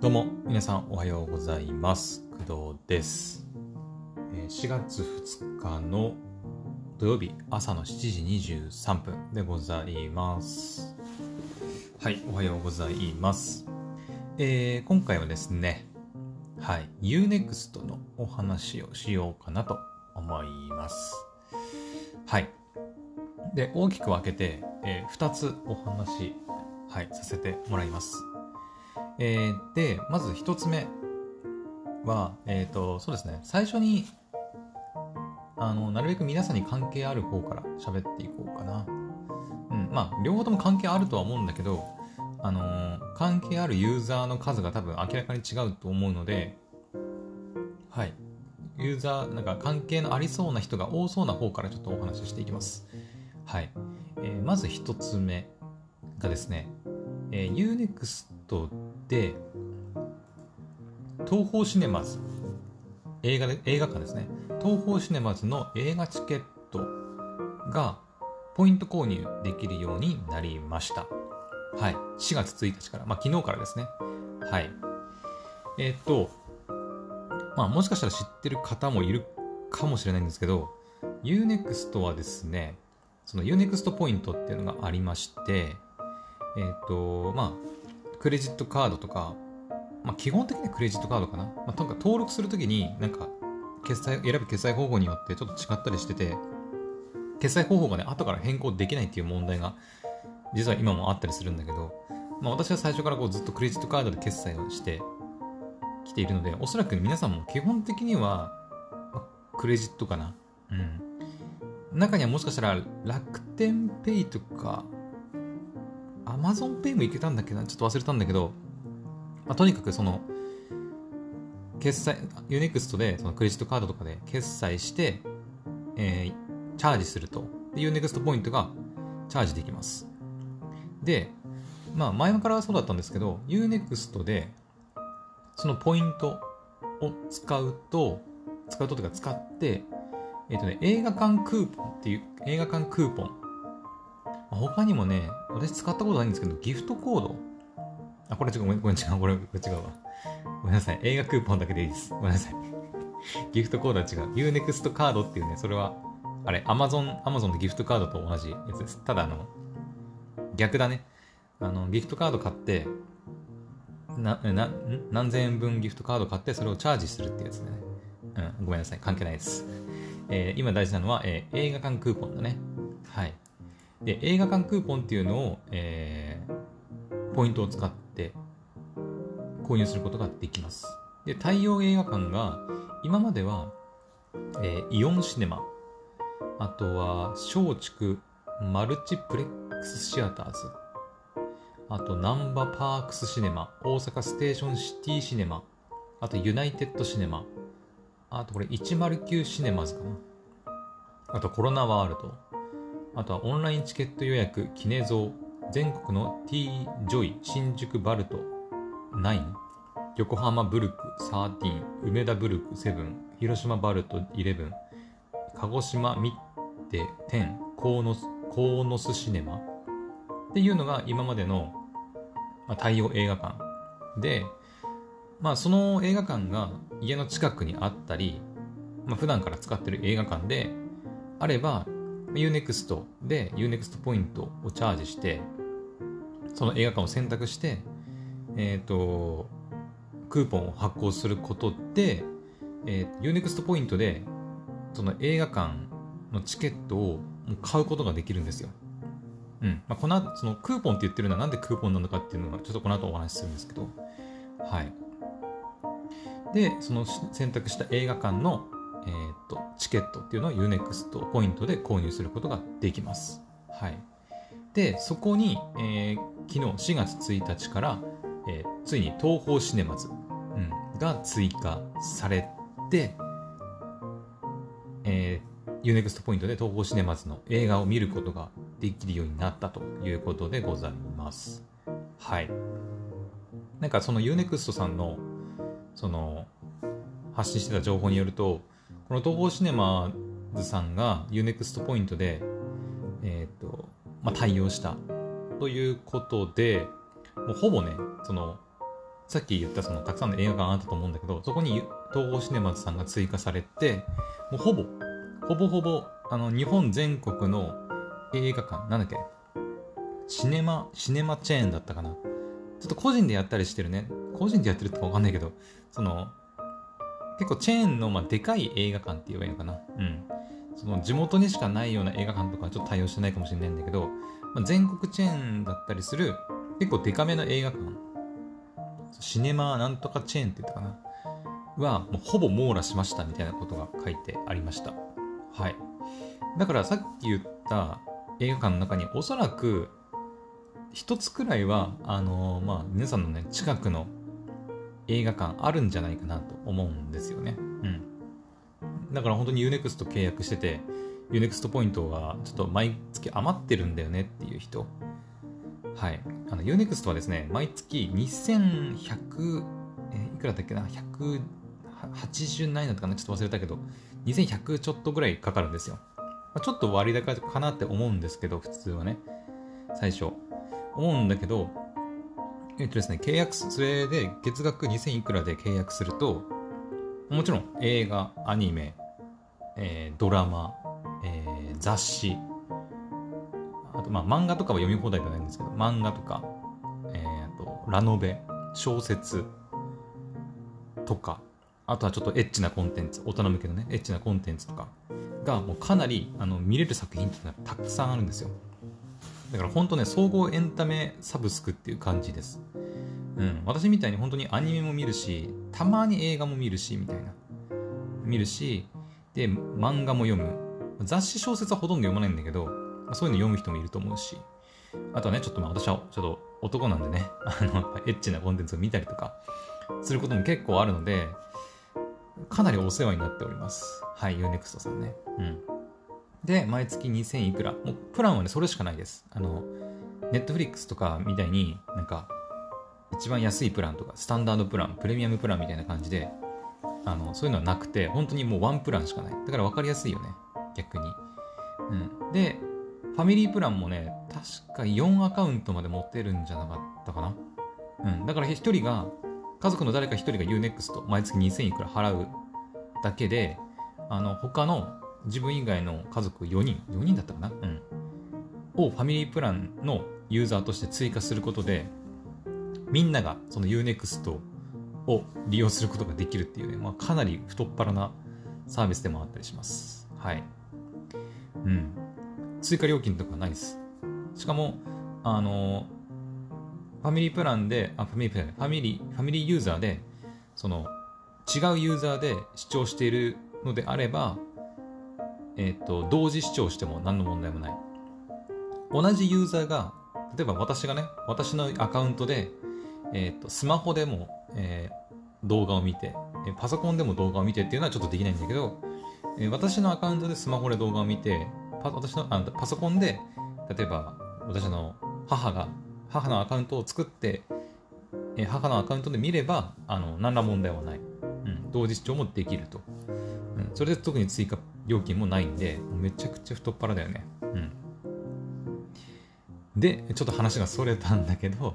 どうも皆さんおはようございます。工藤です。4月2日の土曜日朝の7時23分でございます。はいおはようございます。えー、今回はですねはい UNEXT のお話をしようかなと思います。はい。で大きく分けて、えー、2つお話はいさせてもらいます。えー、で、まず一つ目は、えっ、ー、と、そうですね、最初に、あの、なるべく皆さんに関係ある方から喋っていこうかな。うん、まあ、両方とも関係あるとは思うんだけど、あのー、関係あるユーザーの数が多分明らかに違うと思うので、はい。ユーザー、なんか関係のありそうな人が多そうな方からちょっとお話ししていきます。はい。えー、まず一つ目がですね、えー、Unext で、東宝シネマズ、映画で、映画館ですね。東宝シネマズの映画チケットがポイント購入できるようになりました。はい。4月1日から、まあ昨日からですね。はい。えー、っと、まあもしかしたら知ってる方もいるかもしれないんですけど、Unext はですね、その Unext ポイントっていうのがありまして、えっ、と、まあ、クレジットカードとか、まあ、基本的にはクレジットカードかな。まあ、とか登録するときに、なんか、決済、選ぶ決済方法によってちょっと違ったりしてて、決済方法がね、後から変更できないっていう問題が、実は今もあったりするんだけど、まあ、私は最初からこうずっとクレジットカードで決済をしてきているので、おそらく皆さんも基本的には、クレジットかな。うん。中にはもしかしたら楽天ペイとか、アマゾンペイもいけたんだっけな？ちょっと忘れたんだけど、まあ、とにかくその、決済、 U-NEXT でそのクレジットカードとかで決済して、えー、チャージすると。で、 U-NEXT ポイントがチャージできます。で、まあ前からそうだったんですけど、 U-NEXT でそのポイントを使うと、使うととか使って、えっ、ー、とね、映画館クーポンっていう、映画館クーポン他にもね、私使ったことないんですけど、ギフトコードあ、これ違う、ごめん、これ違う、これ、これ違うわ。ごめんなさい。映画クーポンだけでいいです。ごめんなさい。ギフトコードは違う。Unext カードっていうね、それは、あれ、Amazon、Amazon でギフトカードと同じやつです。ただ、あの、逆だね。あの、ギフトカード買って、な、な、何千円分ギフトカード買って、それをチャージするってやつね。うん、ごめんなさい。関係ないです。えー、今大事なのは、えー、映画館クーポンだね。はい。で、映画館クーポンっていうのを、えー、ポイントを使って購入することができます。で、太陽映画館が、今までは、えー、イオンシネマ、あとは、松竹マルチプレックスシアターズ、あと、なんばパークスシネマ、大阪ステーションシティシネマ、あと、ユナイテッドシネマ、あとこれ109シネマズかな。あとコロナワールド、あとはオンラインチケット予約、 KINEZO、全国の T ジョイ、新宿バルト9、横浜ブルク13、梅田ブルク7、広島バルト11、鹿児島ミッテ10、コーノス、コーノスシネマ。っていうのが今までの、まあ、太陽映画館。で、まあその映画館が家の近くにあったり、まあ普段から使ってる映画館であれば、Unext で Unext ポイントをチャージして、その映画館を選択して、えっ、ー、と、クーポンを発行することで、えー、Unext ポイントで、その映画館のチケットを買うことができるんですよ。うん。まあ、この後、そのクーポンって言ってるのはなんでクーポンなのかっていうのは、ちょっとこの後お話しするんですけど、はい。で、その選択した映画館のえー、っと、チケットっていうのを Unext ポイントで購入することができます。はい。で、そこに、えー、昨日4月1日から、えー、ついに東宝シネマズ、うん、が追加されて、えー、Unext ポイントで東宝シネマズの映画を見ることができるようになったということでございます。はい。なんかその Unext さんの、その、発信してた情報によると、この東宝シネマズさんが UNEXT ポイントで、えっ、ー、と、まあ、対応したということで、もうほぼね、その、さっき言ったそのたくさんの映画館あったと思うんだけど、そこに東宝シネマズさんが追加されて、もうほぼ、ほぼほぼ、あの、日本全国の映画館、なんだっけ、シネマ、シネマチェーンだったかな。ちょっと個人でやったりしてるね。個人でやってるってかわかんないけど、その、結構チェーンの、まあ、でかい映画館って言えばいいのかな。うん。その地元にしかないような映画館とかはちょっと対応してないかもしれないんだけど、まあ、全国チェーンだったりする結構デカめの映画館シネマなんとかチェーンって言ったかなはもうほぼ網羅しましたみたいなことが書いてありましたはいだからさっき言った映画館の中におそらく一つくらいはあのー、まあ皆さんのね近くの映画館あるんじゃないかなと思うんですよねうんだから本当に UNEXT 契約してて UNEXT ポイントがちょっと毎月余ってるんだよねっていう人はい。あの、Unext はですね、毎月2100、えいくらだっけな、180何円だったかな、ちょっと忘れたけど、2100ちょっとぐらいかかるんですよ。まあ、ちょっと割高かなって思うんですけど、普通はね、最初。思うんだけど、えっとですね、契約それで月額2000いくらで契約すると、もちろん映画、アニメ、えー、ドラマ、えー、雑誌、あとまあ漫画とかは読み放題じゃないんですけど、漫画とか、えー、とラノベ、小説とか、あとはちょっとエッチなコンテンツ、大人向けのね、エッチなコンテンツとかがもうかなりあの見れる作品っていうのはたくさんあるんですよ。だから本当ね、総合エンタメサブスクっていう感じです。うん、私みたいに本当にアニメも見るし、たまに映画も見るし、みたいな。見るし、で、漫画も読む。雑誌小説はほとんど読まないんだけど、そういうの読む人もいると思うし、あとはね、ちょっとまあ私はちょっと男なんでね、あの、エッチなコンテンツを見たりとかすることも結構あるので、かなりお世話になっております。はい、Unext さんね。うん。で、毎月2000いくら。もう、プランはね、それしかないです。あの、Netflix とかみたいになんか、一番安いプランとか、スタンダードプラン、プレミアムプランみたいな感じで、あの、そういうのはなくて、本当にもうワンプランしかない。だから分かりやすいよね。逆に。うん。で、ファミリープランもね、確か4アカウントまで持てるんじゃなかったかな。うん。だから1人が、家族の誰か1人が UNEXT 毎月2000いくら払うだけで、あの、他の自分以外の家族4人、4人だったかなうん。をファミリープランのユーザーとして追加することで、みんながその UNEXT を利用することができるっていうね、まあ、かなり太っ腹なサービスでもあったりします。はい。うん。追加料金とかないです。しかも、あの、ファミリープランで、あ、ファミリープラン、ファミリー、ファミリーユーザーで、その、違うユーザーで視聴しているのであれば、えっ、ー、と、同時視聴しても何の問題もない。同じユーザーが、例えば私がね、私のアカウントで、えっ、ー、と、スマホでも、えー、動画を見て、えパソコンでも動画を見てっていうのはちょっとできないんだけど、え私のアカウントでスマホで動画を見て、パ私のあパソコンで例えば私の母が母のアカウントを作って、え母のアカウントで見ればあの何ら問題はない、うん、同時視聴もできると、うん、それで特に追加料金もないんでめちゃくちゃ太っ腹だよね、うん、でちょっと話がそれたんだけど、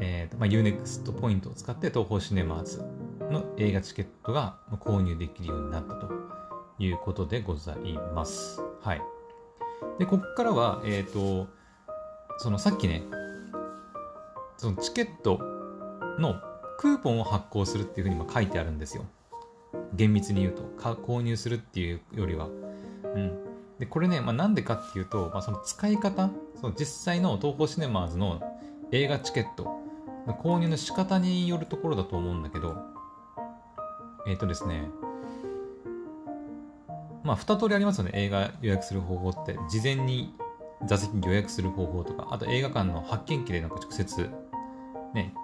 えーとまあ、UNEXT ポイントを使って東宝シネマーズの映画チケットが購入できるようになったということでございます。はい。で、ここからは、えっ、ー、と、そのさっきね、そのチケットのクーポンを発行するっていうふうにも書いてあるんですよ。厳密に言うと、購入するっていうよりは。うん。で、これね、まあ、なんでかっていうと、まあ、その使い方、その実際の東宝シネマーズの映画チケット購入の仕方によるところだと思うんだけど、えっ、ー、とですね、まあ、二通りありますよね、映画予約する方法って。事前に座席に予約する方法とか、あと映画館の発見機でなんか直接、ね、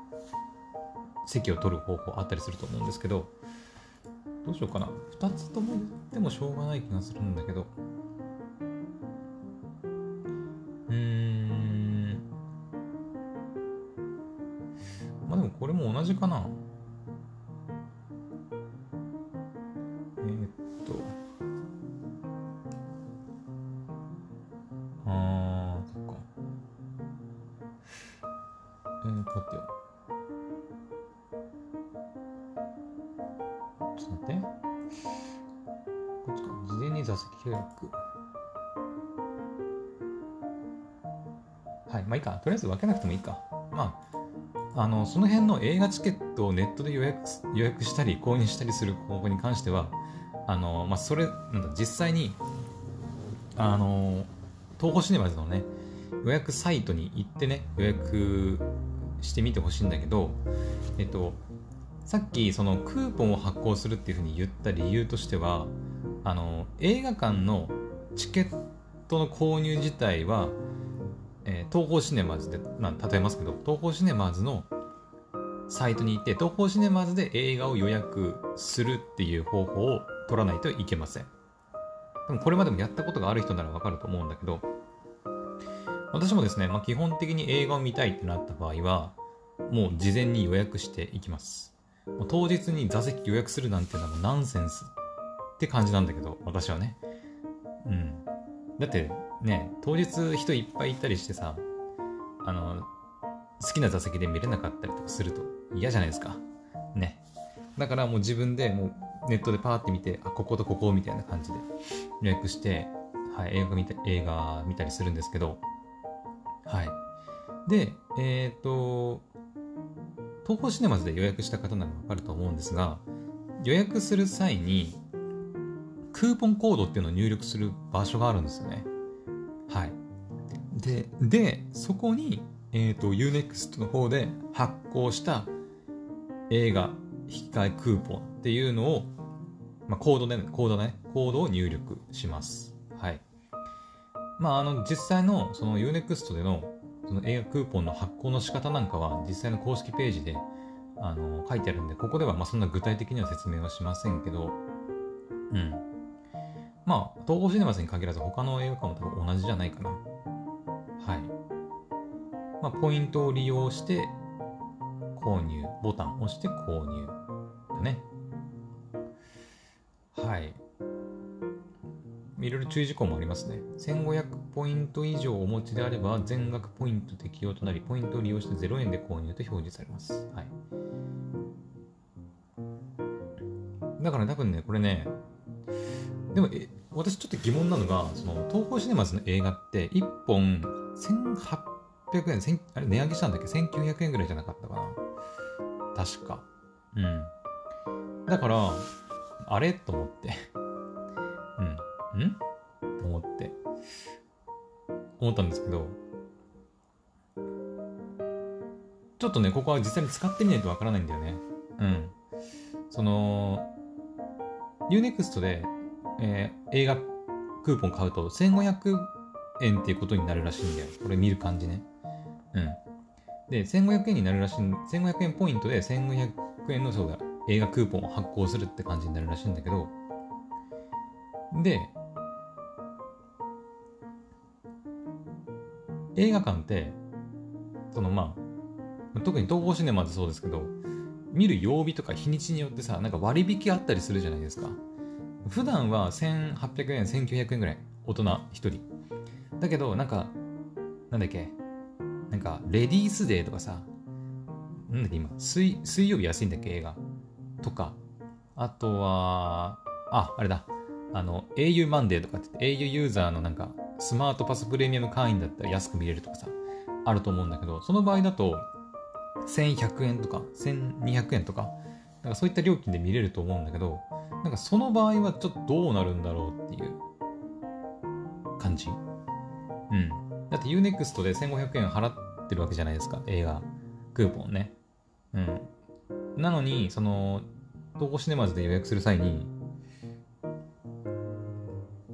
席を取る方法あったりすると思うんですけど、どうしようかな。二つとも言ってもしょうがない気がするんだけど、同じかな？えー、っと。あーそっか。えー、待ってよ。ちょっと待って。こっちか。事前に座席契約。はいまあいいか。とりあえず分けなくてもいいか。あの、その辺の映画チケットをネットで予約予約したり購入したりする方法に関しては、あの、まあ、それ、なんだ、実際に、あの、東宝シネマズのね、予約サイトに行ってね、予約してみてほしいんだけど、えっと、さっきそのクーポンを発行するっていうふうに言った理由としては、あの、映画館のチケットの購入自体は、えー、東宝シネマーズで、まあ、例えますけど、東宝シネマーズのサイトに行って、東宝シネマーズで映画を予約するっていう方法を取らないといけません。でもこれまでもやったことがある人ならわかると思うんだけど、私もですね、まあ、基本的に映画を見たいってなった場合は、もう事前に予約していきます。もう当日に座席予約するなんていうのはもうナンセンスって感じなんだけど、私はね。うん。だって、ね、当日人いっぱいいたりしてさ、あの、好きな座席で見れなかったりとかすると嫌じゃないですか。ね。だからもう自分でもうネットでパーって見て、あ、こことここみたいな感じで予約して、はい、映画見た映画見たりするんですけど、はい。で、えっ、と、東宝シネマズで予約した方ならわかると思うんですが、予約する際に、クーポンコードっていうのを入力する場所があるんですよね。はい。で、で、そこに、えっ、ー、と、Unext の方で発行した映画引換クーポンっていうのを、まあ、コードで、コードね、コードを入力します。はい。まあ、あの、実際の、その Unext での、その映画クーポンの発行の仕方なんかは、実際の公式ページで、あの、書いてあるんで、ここでは、まあ、そんな具体的には説明はしませんけど、うん。まあ、東宝シネマズに限らず他の映画館も多分同じじゃないかな。はい。まあ、ポイントを利用して購入、ボタンを押して購入だね。はい。いろいろ注意事項もありますね。1500ポイント以上お持ちであれば全額ポイント適用となり、ポイントを利用して0円で購入と表示されます。はい。だから多分ね、これね、でも、え、私ちょっと疑問なのが、その、東宝シネマズの映画って、1本1800円、あれ値上げしたんだっけ ?1900 円ぐらいじゃなかったかな確か。うん。だから、あれ？と思って。うん。ん？と思って、思ったんですけど、ちょっとね、ここは実際に使ってみないとわからないんだよね。うん。その、Unext でえー、映画クーポン買うと1500円っていうことになるらしいんだよ。これ見る感じね。うん。で、1500円になるらしい、1500円ポイントで1500円のそうだ、映画クーポンを発行するって感じになるらしいんだけど、で、映画館って、そのまあ、特に東宝シネマってそうですけど、見る曜日とか日にちによってさ、なんか割引あったりするじゃないですか。普段は1800円、1900円ぐらい。大人1人。だけど、なんか、なんだっけ。なんか、レディースデーとかさ、なんだっけ今、水水曜日安いんだっけ映画。とか。あとは、あ、あれだ。あの、au マンデーとかって au ユーザーのなんか、スマートパスプレミアム会員だったら安く見れるとかさ、あると思うんだけど、その場合だと、1100円とか、1200円とか、なんかそういった料金で見れると思うんだけど、なんかその場合はちょっとどうなるんだろうっていう感じ？うん。だって Unext で1500円払ってるわけじゃないですか、映画。クーポンね。うん。なのに、その、東宝シネマズで予約する際に、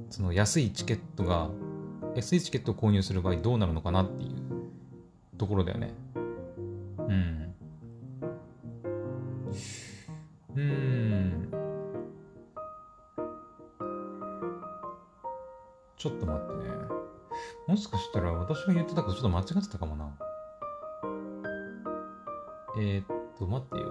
その安いチケットが、安いチケットを購入する場合どうなるのかなっていうところだよね。うん。うん。ちょっと待ってね。もしかしたら私が言ってたことちょっと間違ってたかもな。えー、っと、待ってよ。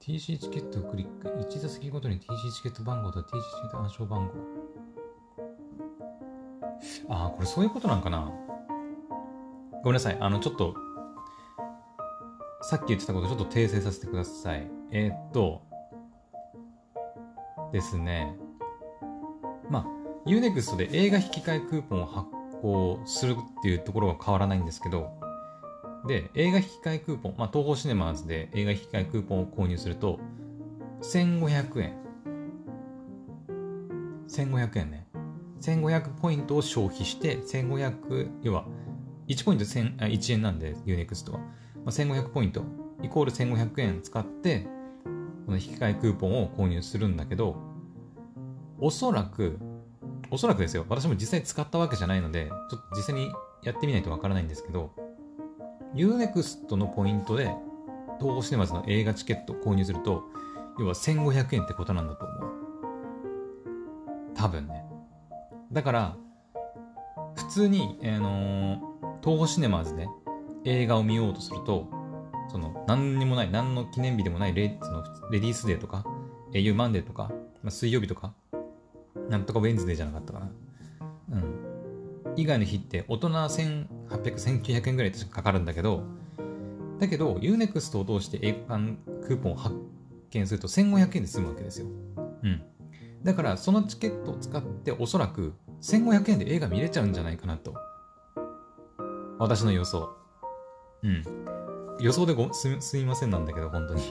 TC チケットをクリック。1座席ごとに TC チケット番号と TC チケット暗証番号。ああ、これそういうことなんかな。ごめんなさい。あの、ちょっと、さっき言ってたことちょっと訂正させてください。えー、っと、ですね。まあ、Unext で映画引き換えクーポンを発行するっていうところは変わらないんですけど、で、映画引き換えクーポン、まあ、東宝シネマーズで映画引き換えクーポンを購入すると、1500円。1500円ね。1500ポイントを消費して、1500、要は、1ポイント1 1円なんで、Unext は。まあ、1500ポイント、イコール1500円使って、この引き換えクーポンを購入するんだけど、おそらく、おそらくですよ。私も実際使ったわけじゃないので、ちょっと実際にやってみないとわからないんですけど、Unext のポイントで、東宝シネマズの映画チケット購入すると、要は1500円ってことなんだと思う。多分ね。だから、普通に、あのー、東宝シネマーズで映画を見ようとすると、その、何にもない、何の記念日でもないレそのレディースデーとか、au マンデーとか、まあ、水曜日とか、なんとかウェンズデーじゃなかったかな。うん。以外の日って大人1800、1900円ぐらいかかかるんだけど、だけど、Unext を通して映画館クーポンを発見すると1500円で済むわけですよ。うん。だから、そのチケットを使っておそらく1500円で映画見れちゃうんじゃないかなと。私の予想。うん。予想でごすすみませんなんだけど、本当に。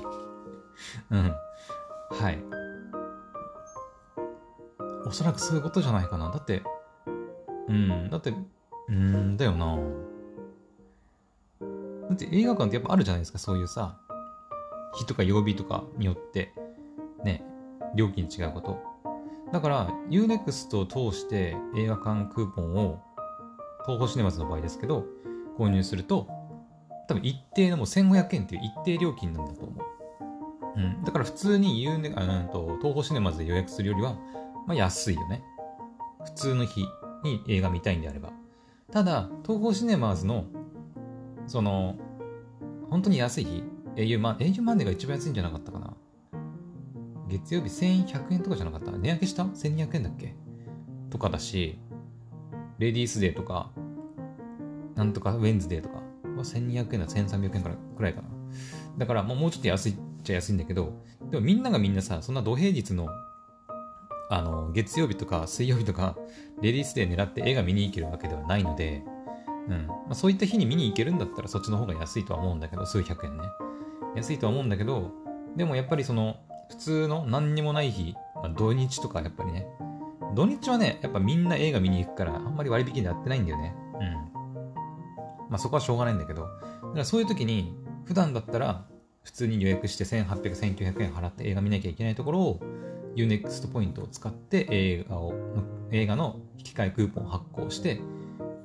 うん。はい。おそらくそういうことじゃないかな。だって、うん、だって、うん、だよな。だって映画館ってやっぱあるじゃないですか、そういうさ、日とか曜日とかによって、ね、料金違うこと。だから、Unext を通して映画館クーポンを、東宝シネマズの場合ですけど、購入すると、多分一定のもう1500円っていう一定料金なんだと思う。うん。だから普通に U ネ、あの、東宝シネマズで予約するよりは、まあ安いよね。普通の日に映画見たいんであれば。ただ、東宝シネマーズの、その、本当に安い日、au マ au マネーが一番安いんじゃなかったかな。月曜日1100円とかじゃなかった値上げした ?1200 円だっけ？とかだし、レディースデーとか、なんとかウェンズデーとか1200円だ、1300円からくらいかな。だからもうちょっと安いっちゃ安いんだけど、でもみんながみんなさ、そんな土平日のあの、月曜日とか水曜日とか、レディースデー狙って映画見に行けるわけではないので、うん。まあ、そういった日に見に行けるんだったらそっちの方が安いとは思うんだけど、数百円ね。安いとは思うんだけど、でもやっぱりその、普通の何にもない日、まあ、土日とかやっぱりね、土日はね、やっぱみんな映画見に行くから、あんまり割引でやってないんだよね。まあそこはしょうがないんだけど、だからそういう時に、普段だったら、普通に予約して1800、1900円払って映画見なきゃいけないところを、Unext ポイントを使って映画を、映画の引き換えクーポンを発行して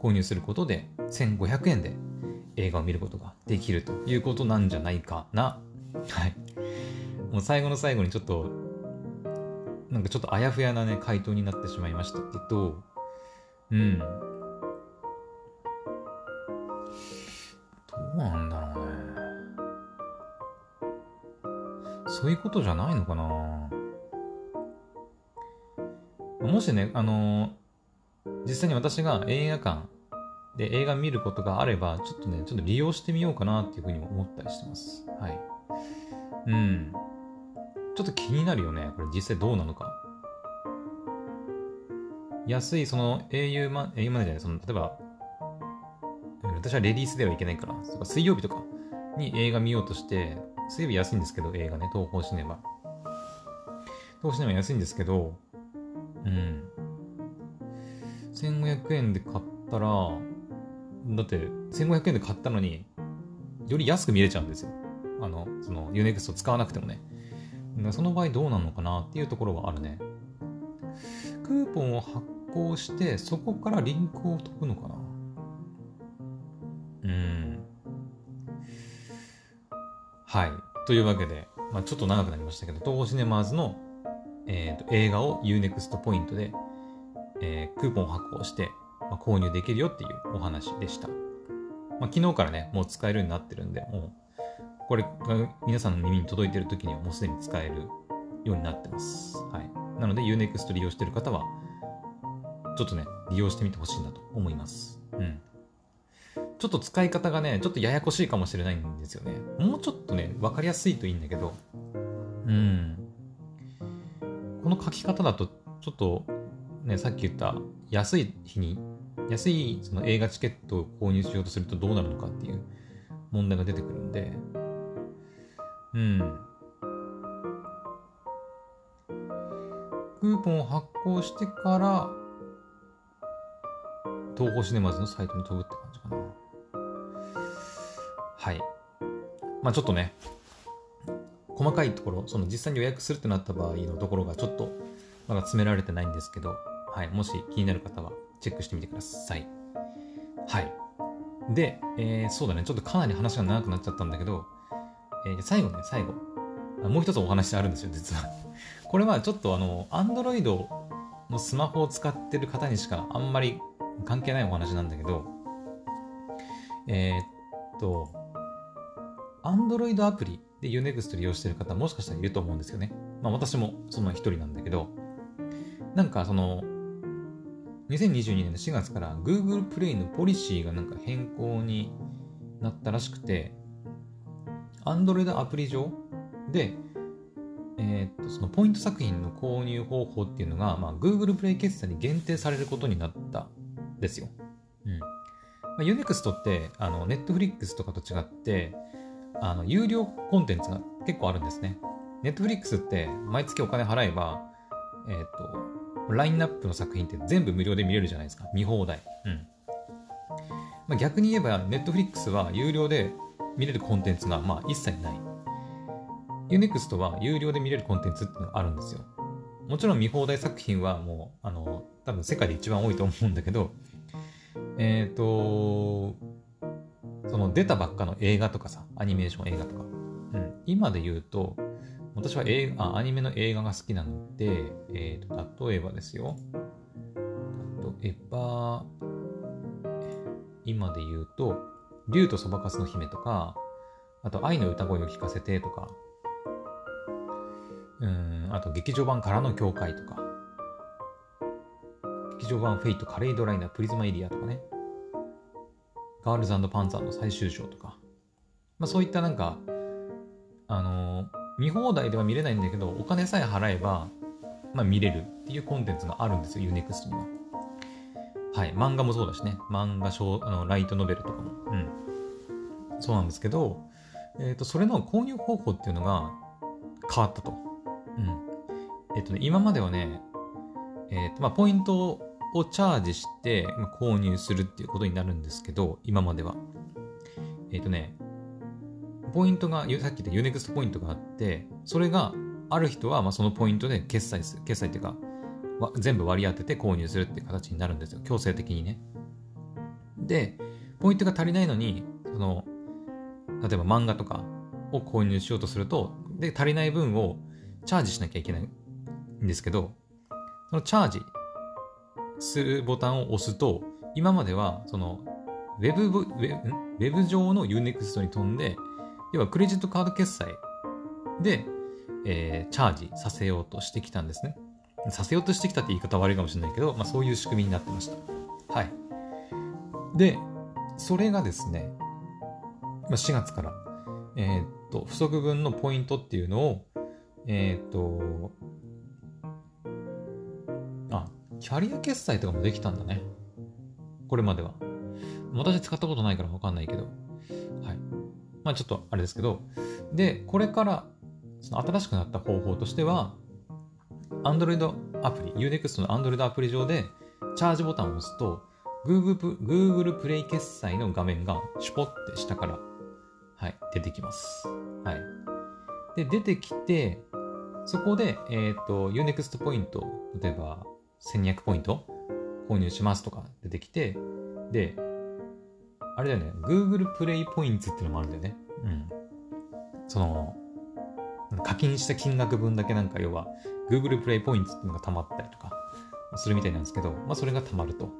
購入することで1500円で映画を見ることができるということなんじゃないかな。はい。もう最後の最後にちょっと、なんかちょっとあやふやなね、回答になってしまいましたけど、うん。うなんだろうね。そういうことじゃないのかなもしね、あの、実際に私が映画館で映画見ることがあれば、ちょっとね、ちょっと利用してみようかなっていうふうにも思ったりしてます。はい。うん。ちょっと気になるよね。これ実際どうなのか。安い、その au マ、au マネじゃない、その、例えば、私はレディースではいけないから、そ水曜日とかに映画見ようとして、水曜日安いんですけど、映画ね、東宝シネマ。東宝シネマ安いんですけど、うん。1500円で買ったら、だって1500円で買ったのに、より安く見れちゃうんですよ。あの、その Unext を使わなくてもね。その場合どうなのかなっていうところはあるね。クーポンを発行して、そこからリンクを飛ぶのかなというわけで、まあ、ちょっと長くなりましたけど、東宝シネマーズのえーと、映画を Unext ポイントで、えー、クーポンを発行して、まあ、購入できるよっていうお話でした。まあ、昨日からね、もう使えるようになってるんで、もう、これが皆さんの耳に届いてる時にはもうすでに使えるようになってます。はい。なので Unext 利用してる方は、ちょっとね、利用してみてほしいなと思います。うん。ちょっと使い方がね、ちょっとややこしいかもしれないんですよね。もうちょっとね、わかりやすいといいんだけど、うん。この書き方だと、ちょっと、ね、さっき言った安い日に、安いその映画チケットを購入しようとするとどうなるのかっていう問題が出てくるんで、うん。クーポンを発行してから、東宝シネマズのサイトに飛ぶって感じかな。まあちょっとね、細かいところ、その実際に予約するってなった場合のところがちょっとまだ詰められてないんですけど、はい。もし気になる方はチェックしてみてください。はい。で、えー、そうだね。ちょっとかなり話が長くなっちゃったんだけど、えー、最後ね、最後。もう一つお話あるんですよ、実は。これはちょっとあの、Android のスマホを使ってる方にしかあんまり関係ないお話なんだけど、えー、っと、Android アプリで Unext 利用してる方もしかしたらいると思うんですよね。まあ私もその一人なんだけど、なんかその、2022年の4月から Google Play のポリシーがなんか変更になったらしくて、Android アプリ上で、えー、っと、そのポイント作品の購入方法っていうのが、まあ、Google Play 決済に限定されることになったんですよ。うん。まあ、Unext って、あの、Netflix とかと違って、あの、有料コンテンツが結構あるんですね。Netflix って毎月お金払えば、えっ、と、ラインナップの作品って全部無料で見れるじゃないですか。見放題。うん。まあ、逆に言えば、Netflix は有料で見れるコンテンツが、まあ、一切ない。Unext は有料で見れるコンテンツっていうのがあるんですよ。もちろん見放題作品はもう、あの、多分世界で一番多いと思うんだけど、えっ、ー、と、その出たばっかの映画とかさ、アニメーション映画とか。うん。今で言うと、私は映画あアニメの映画が好きなので、えっ、ー、と、例えばですよ。例えば、今で言うと、竜とそばかすの姫とか、あと、愛の歌声を聞かせてとか、うん、あと劇場版からの教会とか、劇場版フェイト、カレイドライナー、プリズマエリアとかね、ガールズパンツァーの最終章とか、まあそういったなんか、あのー、見放題では見れないんだけど、お金さえ払えば、まあ見れるっていうコンテンツがあるんですよ、UNEXT には。はい、漫画もそうだしね、漫画、あのライトノベルとかも。うん。そうなんですけど、えっ、ー、と、それの購入方法っていうのが変わったと。うん。えっとね、今まではね、えっと、まあ、ポイントをチャージして、購入するっていうことになるんですけど、今までは。えっとね、ポイントが、さっき言った Unext ポイントがあって、それがある人は、まあ、そのポイントで決済する。決済っていうか、全部割り当てて購入するっていう形になるんですよ。強制的にね。で、ポイントが足りないのに、その、例えば漫画とかを購入しようとすると、で、足りない分をチャージしなきゃいけないんですけど、そのチャージするボタンを押すと、今までは、その、ウェブ、ウェブウェブ上の Unext に飛んで、要はクレジットカード決済で、えー、チャージさせようとしてきたんですね。させようとしてきたって言い方悪いかもしれないけど、まあそういう仕組みになってました。はい。で、それがですね、まあ、4月から、えー、っと、不足分のポイントっていうのを、えっ、と、キャリア決済とかもできたんだね。これまでは。私使ったことないからわかんないけど。はい。まあちょっとあれですけど。で、これから、その新しくなった方法としては、Android アプリ、Unext の Android アプリ上で、チャージボタンを押すと、Google, Google プレイ決済の画面がシュポって下から、はい、出てきます。はい。で、出てきて、そこで、えっ、ー、と、Unext ポイント、例えば1200ポイント？購入しますとか出てきて、で、あれだよね、Google プレイポイントっていうのもあるんだよね。うん。その、課金した金額分だけなんか要は Google プレイポイントっていうのが溜まったりとかするみたいなんですけど、まあそれが溜まると。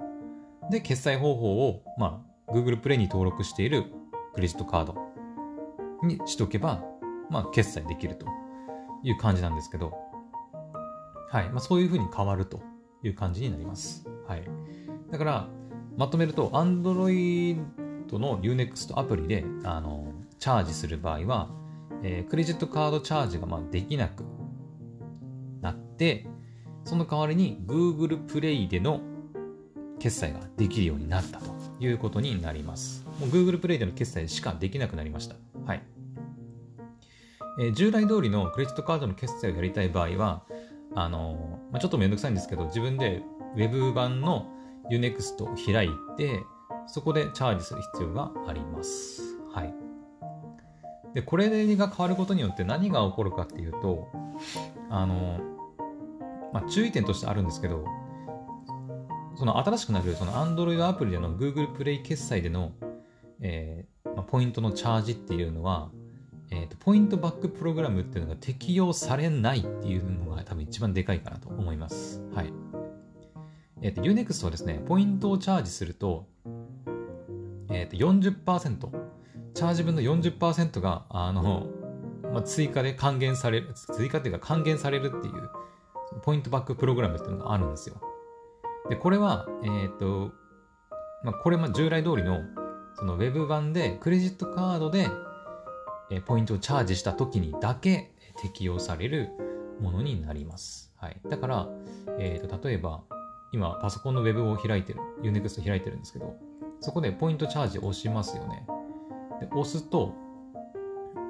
で、決済方法を、まあ Google プレイに登録しているクレジットカードにしとけば、まあ決済できると。いう感じなんですけど、はい。まあ、そういう風に変わるという感じになります。はい。だから、まとめると、Android の Unext アプリであのチャージする場合は、えー、クレジットカードチャージがまあできなくなって、その代わりに Google Play での決済ができるようになったということになります。もう Google Play での決済しかできなくなりました。はい。えー、従来通りのクレジットカードの決済をやりたい場合は、あの、まあ、ちょっとめんどくさいんですけど、自分で Web 版の Unext を開いて、そこでチャージする必要があります。はい。で、これが変わることによって何が起こるかっていうと、あのまあ、注意点としてあるんですけど、その新しくなるその Android アプリでの Google Play 決済での、えーまあ、ポイントのチャージっていうのは、えーと、ポイントバックプログラムっていうのが適用されないっていうのが多分一番でかいかなと思います。はい。えっ、ー、と、Unext はですね、ポイントをチャージすると、えっ、ー、と、40%、チャージ分の40%が、あの、まあ、追加で還元される、追加っていうか還元されるっていうポイントバックプログラムっていうのがあるんですよ。で、これは、えっ、ー、と、まあ、これ、ま、従来通りの、その Web 版でクレジットカードで、えポイントをチャージした時にだけ適用されるものになります。はい。だから、えっ、ー、と、例えば、今、パソコンの Web を開いてる、Unext 開いてるんですけど、そこでポイントチャージを押しますよね。で、押すと、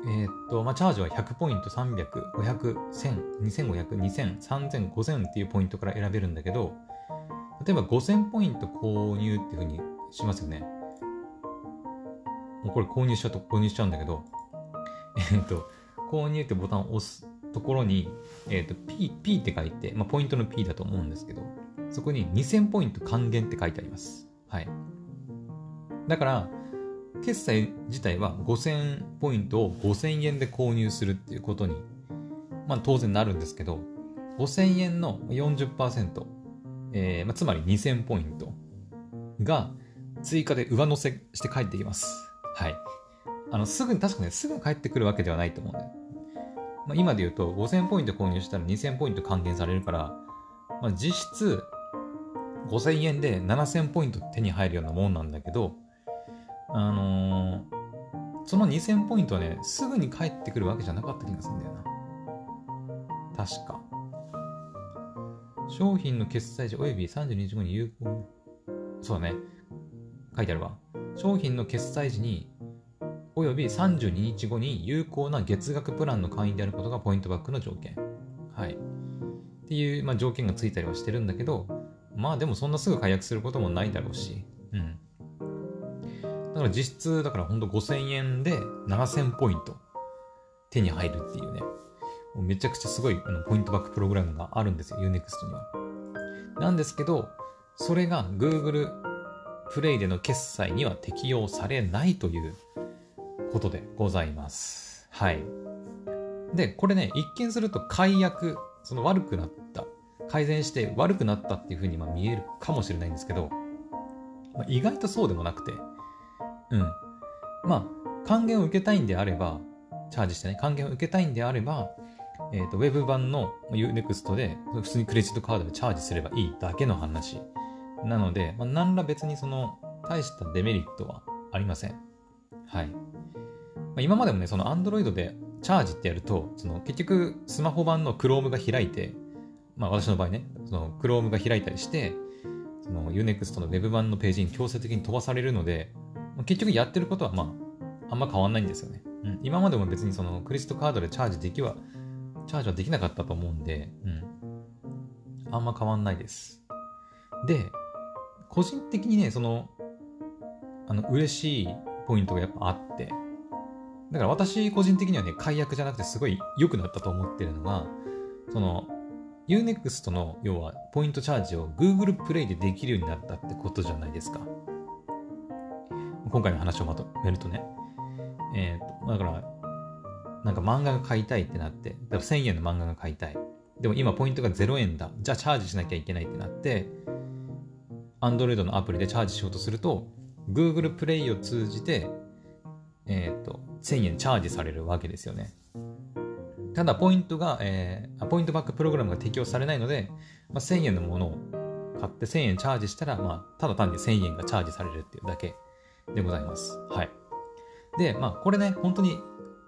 えー、っと、まあ、チャージは100ポイント、300、500、1000、2500、2000、3000、5000っていうポイントから選べるんだけど、例えば5000ポイント購入っていうふうにしますよね。もうこれ購入しちゃうと購入しちゃうんだけど、え、っと、購入ってボタンを押すところに、え、っと、P、P って書いて、まあ、ポイントの P だと思うんですけど、そこに2000ポイント還元って書いてあります。はい。だから、決済自体は5000ポイントを5000円で購入するっていうことに、まあ当然なるんですけど、5000円の40%、えーまあ、つまり2000ポイントが追加で上乗せして帰ってきます。はい。あの、すぐに、確かね、すぐ帰ってくるわけではないと思うんで。まあ、今で言うと、5000ポイント購入したら2000ポイント還元されるから、まあ、実質、5000円で7000ポイント手に入るようなもんなんだけど、あのー、その2000ポイントはね、すぐに返ってくるわけじゃなかった気がするんだよな。確か。商品の決済時及び32日後に有効。そうだね。書いてあるわ。商品の決済時に及び32日後に有効な月額プランの会員であることがポイントバックの条件。はい。っていう、まあ、条件がついたりはしてるんだけど、まあでもそんなすぐ解約することもないだろうし、うん。だから実質、だからほんと5000円で7000ポイント手に入るっていうね、もうめちゃくちゃすごいあのポイントバックプログラムがあるんですよ、Unext には。なんですけど、それが Google プレイでの決済には適用されないということでございます。はい。で、これね、一見すると解約、その悪くなった、改善して悪くなったっていうふうにま見えるかもしれないんですけど、まあ、意外とそうでもなくて、うん。まあ、還元を受けたいんであれば、チャージしてね、還元を受けたいんであれば、えっ、ー、と、ウェブ版の Unext で、普通にクレジットカードでチャージすればいいだけの話。なので、まあ、何ら別にその、大したデメリットはありません。はい。まあ、今までもね、その Android でチャージってやると、その結局スマホ版の Chrome が開いて、まあ私の場合ね、その Chrome が開いたりして、その Unext の Web 版のページに強制的に飛ばされるので、結局やってることはまあ、あんま変わんないんですよね。うん、今までも別にそのクレジットカードでチャージできは、チャージはできなかったと思うんで、うん。あんま変わんないです。で、個人的にね、その、あの、嬉しいポイントがやっぱあって、だから私個人的にはね、解約じゃなくてすごい良くなったと思ってるのが、その、Unext の要はポイントチャージを Google Play でできるようになったってことじゃないですか。今回の話をまとめるとね、えっ、と、だから、なんか漫画が買いたいってなって、だ1000円の漫画が買いたい。でも今ポイントが0円だ。じゃあチャージしなきゃいけないってなって、Android のアプリでチャージしようとすると、Google Play を通じて、えっ、と、1000円チャージされるわけですよね。ただ、ポイントが、えー、ポイントバックプログラムが適用されないので、まあ、1000円のものを買って1000円チャージしたら、まあ、ただ単に1000円がチャージされるっていうだけでございます。はい。で、まあ、これね、本当に、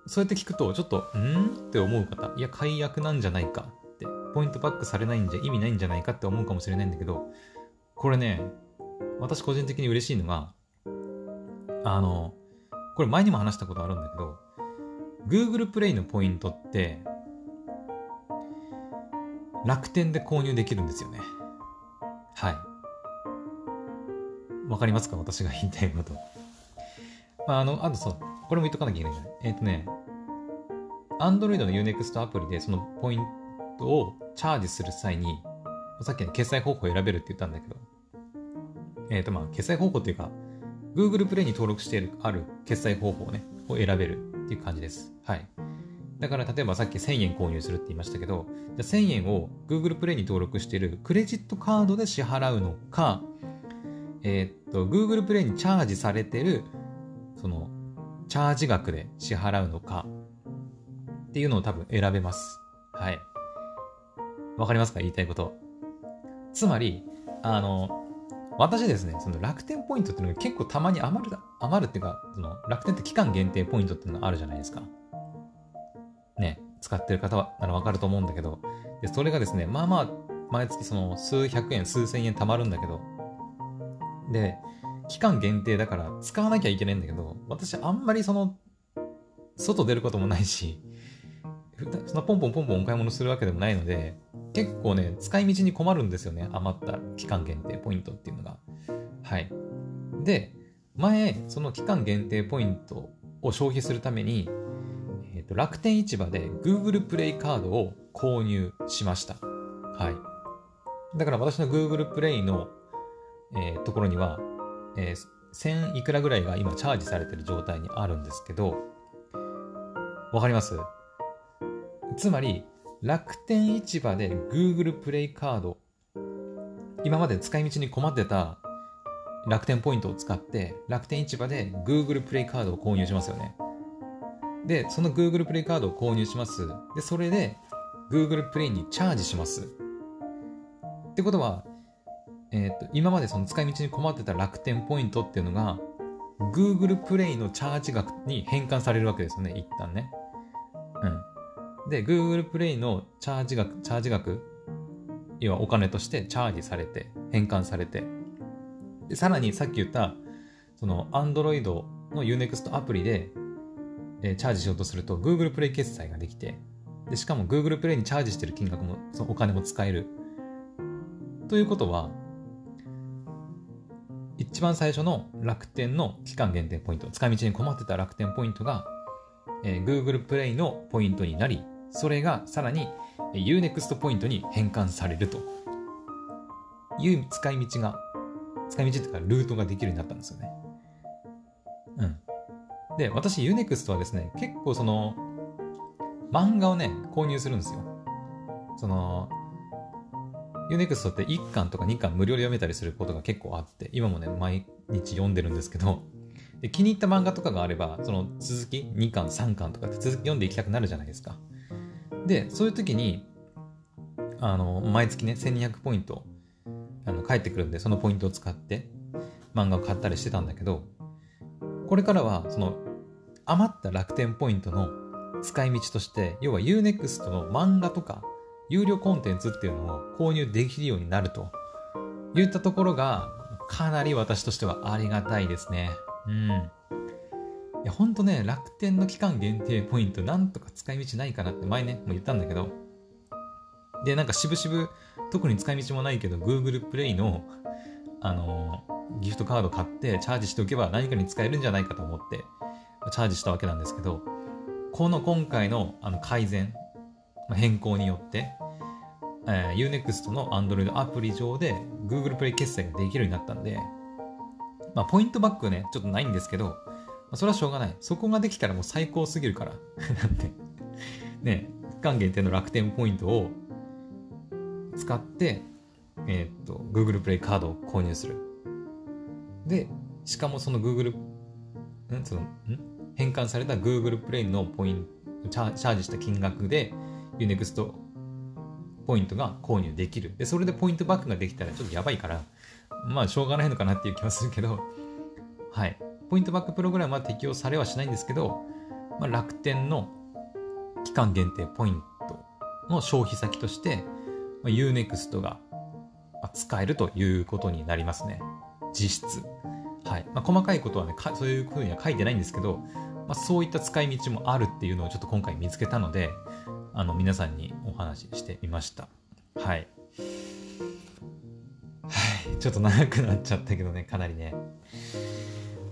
そうやって聞くと、ちょっと、んって思う方、いや、解約なんじゃないかって、ポイントバックされないんじゃ意味ないんじゃないかって思うかもしれないんだけど、これね、私個人的に嬉しいのが、あの、これ前にも話したことあるんだけど、Google プレイのポイントって、楽天で購入できるんですよね。はい。わかりますか？私が言いたいこと。まあ、あの、あとそう、これも言っとかなきゃいけないじゃない。えっ、ー、とね、Android の Unext アプリでそのポイントをチャージする際に、さっきの決済方法を選べるって言ったんだけど、えっ、ー、とまあ、決済方法っていうか、Google Play に登録してある決済方法ね、を選べるっていう感じです。はい。だから例えばさっき1000円購入するって言いましたけど、じゃ1000円を Google Play に登録しているクレジットカードで支払うのか、えー、っと、Google Play にチャージされてる、その、チャージ額で支払うのか、っていうのを多分選べます。はい。わかりますか？言いたいこと。つまり、あの、私ですね、その楽天ポイントっていうのが結構たまに余る、余るっていうか、その楽天って期間限定ポイントっていうのがあるじゃないですか。ね、使ってる方はならわかると思うんだけど、で、それがですね、まあまあ、毎月その数百円、数千円貯まるんだけど、で、期間限定だから使わなきゃいけないんだけど、私あんまりその、外出ることもないし、そのポンポンポンポンお買い物するわけでもないので、結構ね、使い道に困るんですよね。余った期間限定ポイントっていうのが。はい。で、前、その期間限定ポイントを消費するために、えーと、楽天市場で Google プレイカードを購入しました。はい。だから私の Google プレイの、えー、ところには、えー、1000いくらぐらいが今チャージされてる状態にあるんですけど、わかります？つまり、楽天市場で Google プレイカード、今まで使い道に困ってた楽天ポイントを使って楽天市場で Google プレイカードを購入しますよね。で、その Google プレイカードを購入します。で、それで Google プレイにチャージします。ってことは、えっ、と、今までその使い道に困ってた楽天ポイントっていうのが Google プレイのチャージ額に変換されるわけですよね、一旦ね。うん。で、Google プレイのチャージ額、チャージ額、要はお金としてチャージされて、変換されて、で、さらにさっき言った、その Android の Unext アプリで、えー、チャージしようとすると Google プレイ決済ができて、で、しかも Google プレイにチャージしてる金額も、そのお金も使える。ということは、一番最初の楽天の期間限定ポイント、使い道に困ってた楽天ポイントが、えー、Google プレイのポイントになり、それがさらに Unext ポイントに変換されるという使い道が、使い道っていうかルートができるようになったんですよね。うん。で、私 Unext はですね、結構その、漫画をね、購入するんですよ。その、Unext って1巻とか2巻無料で読めたりすることが結構あって、今もね、毎日読んでるんですけど、で気に入った漫画とかがあれば、その続き2巻、3巻とかって続き読んでいきたくなるじゃないですか。で、そういう時に、あの、毎月ね、1200ポイント、あの、返ってくるんで、そのポイントを使って漫画を買ったりしてたんだけど、これからは、その、余った楽天ポイントの使い道として、要は Unext の漫画とか、有料コンテンツっていうのを購入できるようになるといったところが、かなり私としてはありがたいですね。うん。や、ほんとね、楽天の期間限定ポイント、なんとか使い道ないかなって前ね、もう言ったんだけど。で、なんか渋々、特に使い道もないけど、Google プレイの、あのー、ギフトカード買ってチャージしておけば何かに使えるんじゃないかと思って、チャージしたわけなんですけど、この今回のあの改善、変更によって、えー、Unext の Android アプリ上で Google プレイ決済ができるようになったんで、まあ、ポイントバックね、ちょっとないんですけど、まあ、それはしょうがない。そこができたらもう最高すぎるから。なんて。ね、期間限定の楽天ポイントを使って、えー、っと、Google プレイカードを購入する。で、しかもその Google、ん？その、ん？変換された Google プレイのポイント、チャージした金額で Unext ポイントが購入できる。で、それでポイントバックができたらちょっとやばいから、まあしょうがないのかなっていう気はするけど、はい。ポイントバックプログラムは適用されはしないんですけど、まあ、楽天の期間限定ポイントの消費先として、まあ、Unext が使えるということになりますね。実質。はい。まあ、細かいことはね、そういうふうには書いてないんですけど、まあ、そういった使い道もあるっていうのをちょっと今回見つけたので、あの、皆さんにお話ししてみました。はい。はい。ちょっと長くなっちゃったけどね、かなりね。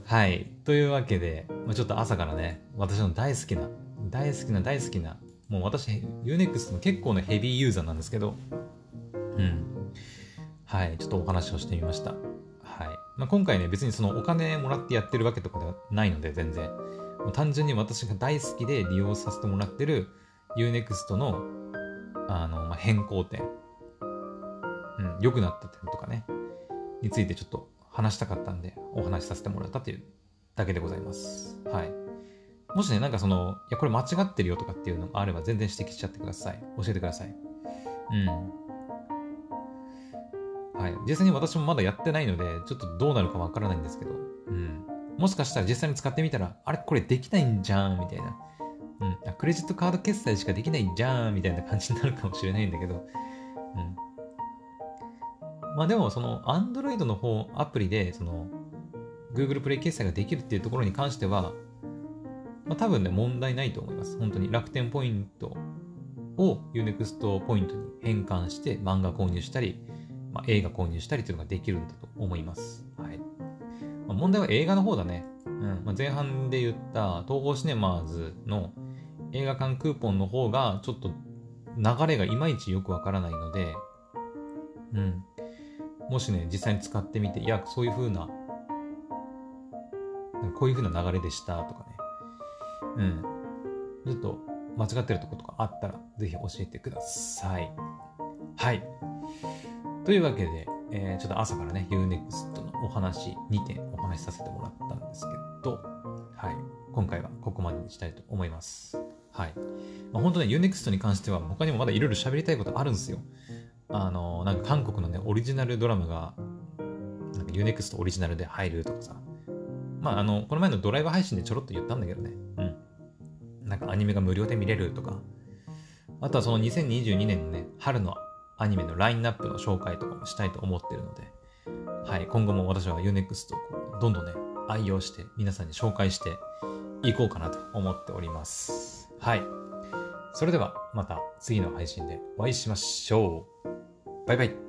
はい。というわけで、まあ、ちょっと朝からね、私の大好きな、大好きな大好きな、もう私、Unext の結構なヘビーユーザーなんですけど、うん。はい。ちょっとお話をしてみました。はい。まあ、今回ね、別にそのお金もらってやってるわけとかではないので、全然。もう単純に私が大好きで利用させてもらってる Unext の、あの、まあ、変更点。うん、良くなった点とかね、についてちょっと話したかったんで、お話しさせてもらったというだけでございます。はい。もしね、なんかその、いや、これ間違ってるよとかっていうのがあれば全然指摘しちゃってください。教えてください。うん。はい。実際に私もまだやってないので、ちょっとどうなるかわからないんですけど、うん。もしかしたら実際に使ってみたら、あれこれできないんじゃんみたいな。うん。クレジットカード決済しかできないんじゃんみたいな感じになるかもしれないんだけど、まあでも、その Android の方、アプリで、その Google Play 決済ができるっていうところに関しては、まあ多分ね、問題ないと思います。本当に楽天ポイントを Unext ポイントに変換して漫画購入したり、まあ、映画購入したりというのができるんだと思います。はい。まあ、問題は映画の方だね。うんまあ、前半で言った東宝シネマーズの映画館クーポンの方がちょっと流れがいまいちよくわからないので、うん。もしね、実際に使ってみて、いや、そういう風な、こういう風な流れでしたとかね。うん。ちょっと間違ってるとことかあったら、ぜひ教えてください。はい。というわけで、えー、ちょっと朝からね、Unext のお話、2点お話しさせてもらったんですけど、はい。今回はここまでにしたいと思います。はい。まあ、本当ね、Unext に関しては他にもまだいろいろ喋りたいことあるんですよ。あの、なんか韓国のね、オリジナルドラマが、なんか Unext オリジナルで入るとかさ。まあ、あの、この前のドライブ配信でちょろっと言ったんだけどね。うん。なんかアニメが無料で見れるとか。あとはその2022年のね、春のアニメのラインナップの紹介とかもしたいと思ってるので、はい、今後も私は Unext をどんどんね、愛用して皆さんに紹介していこうかなと思っております。はい。それではまた次の配信でお会いしましょう。バイバイ。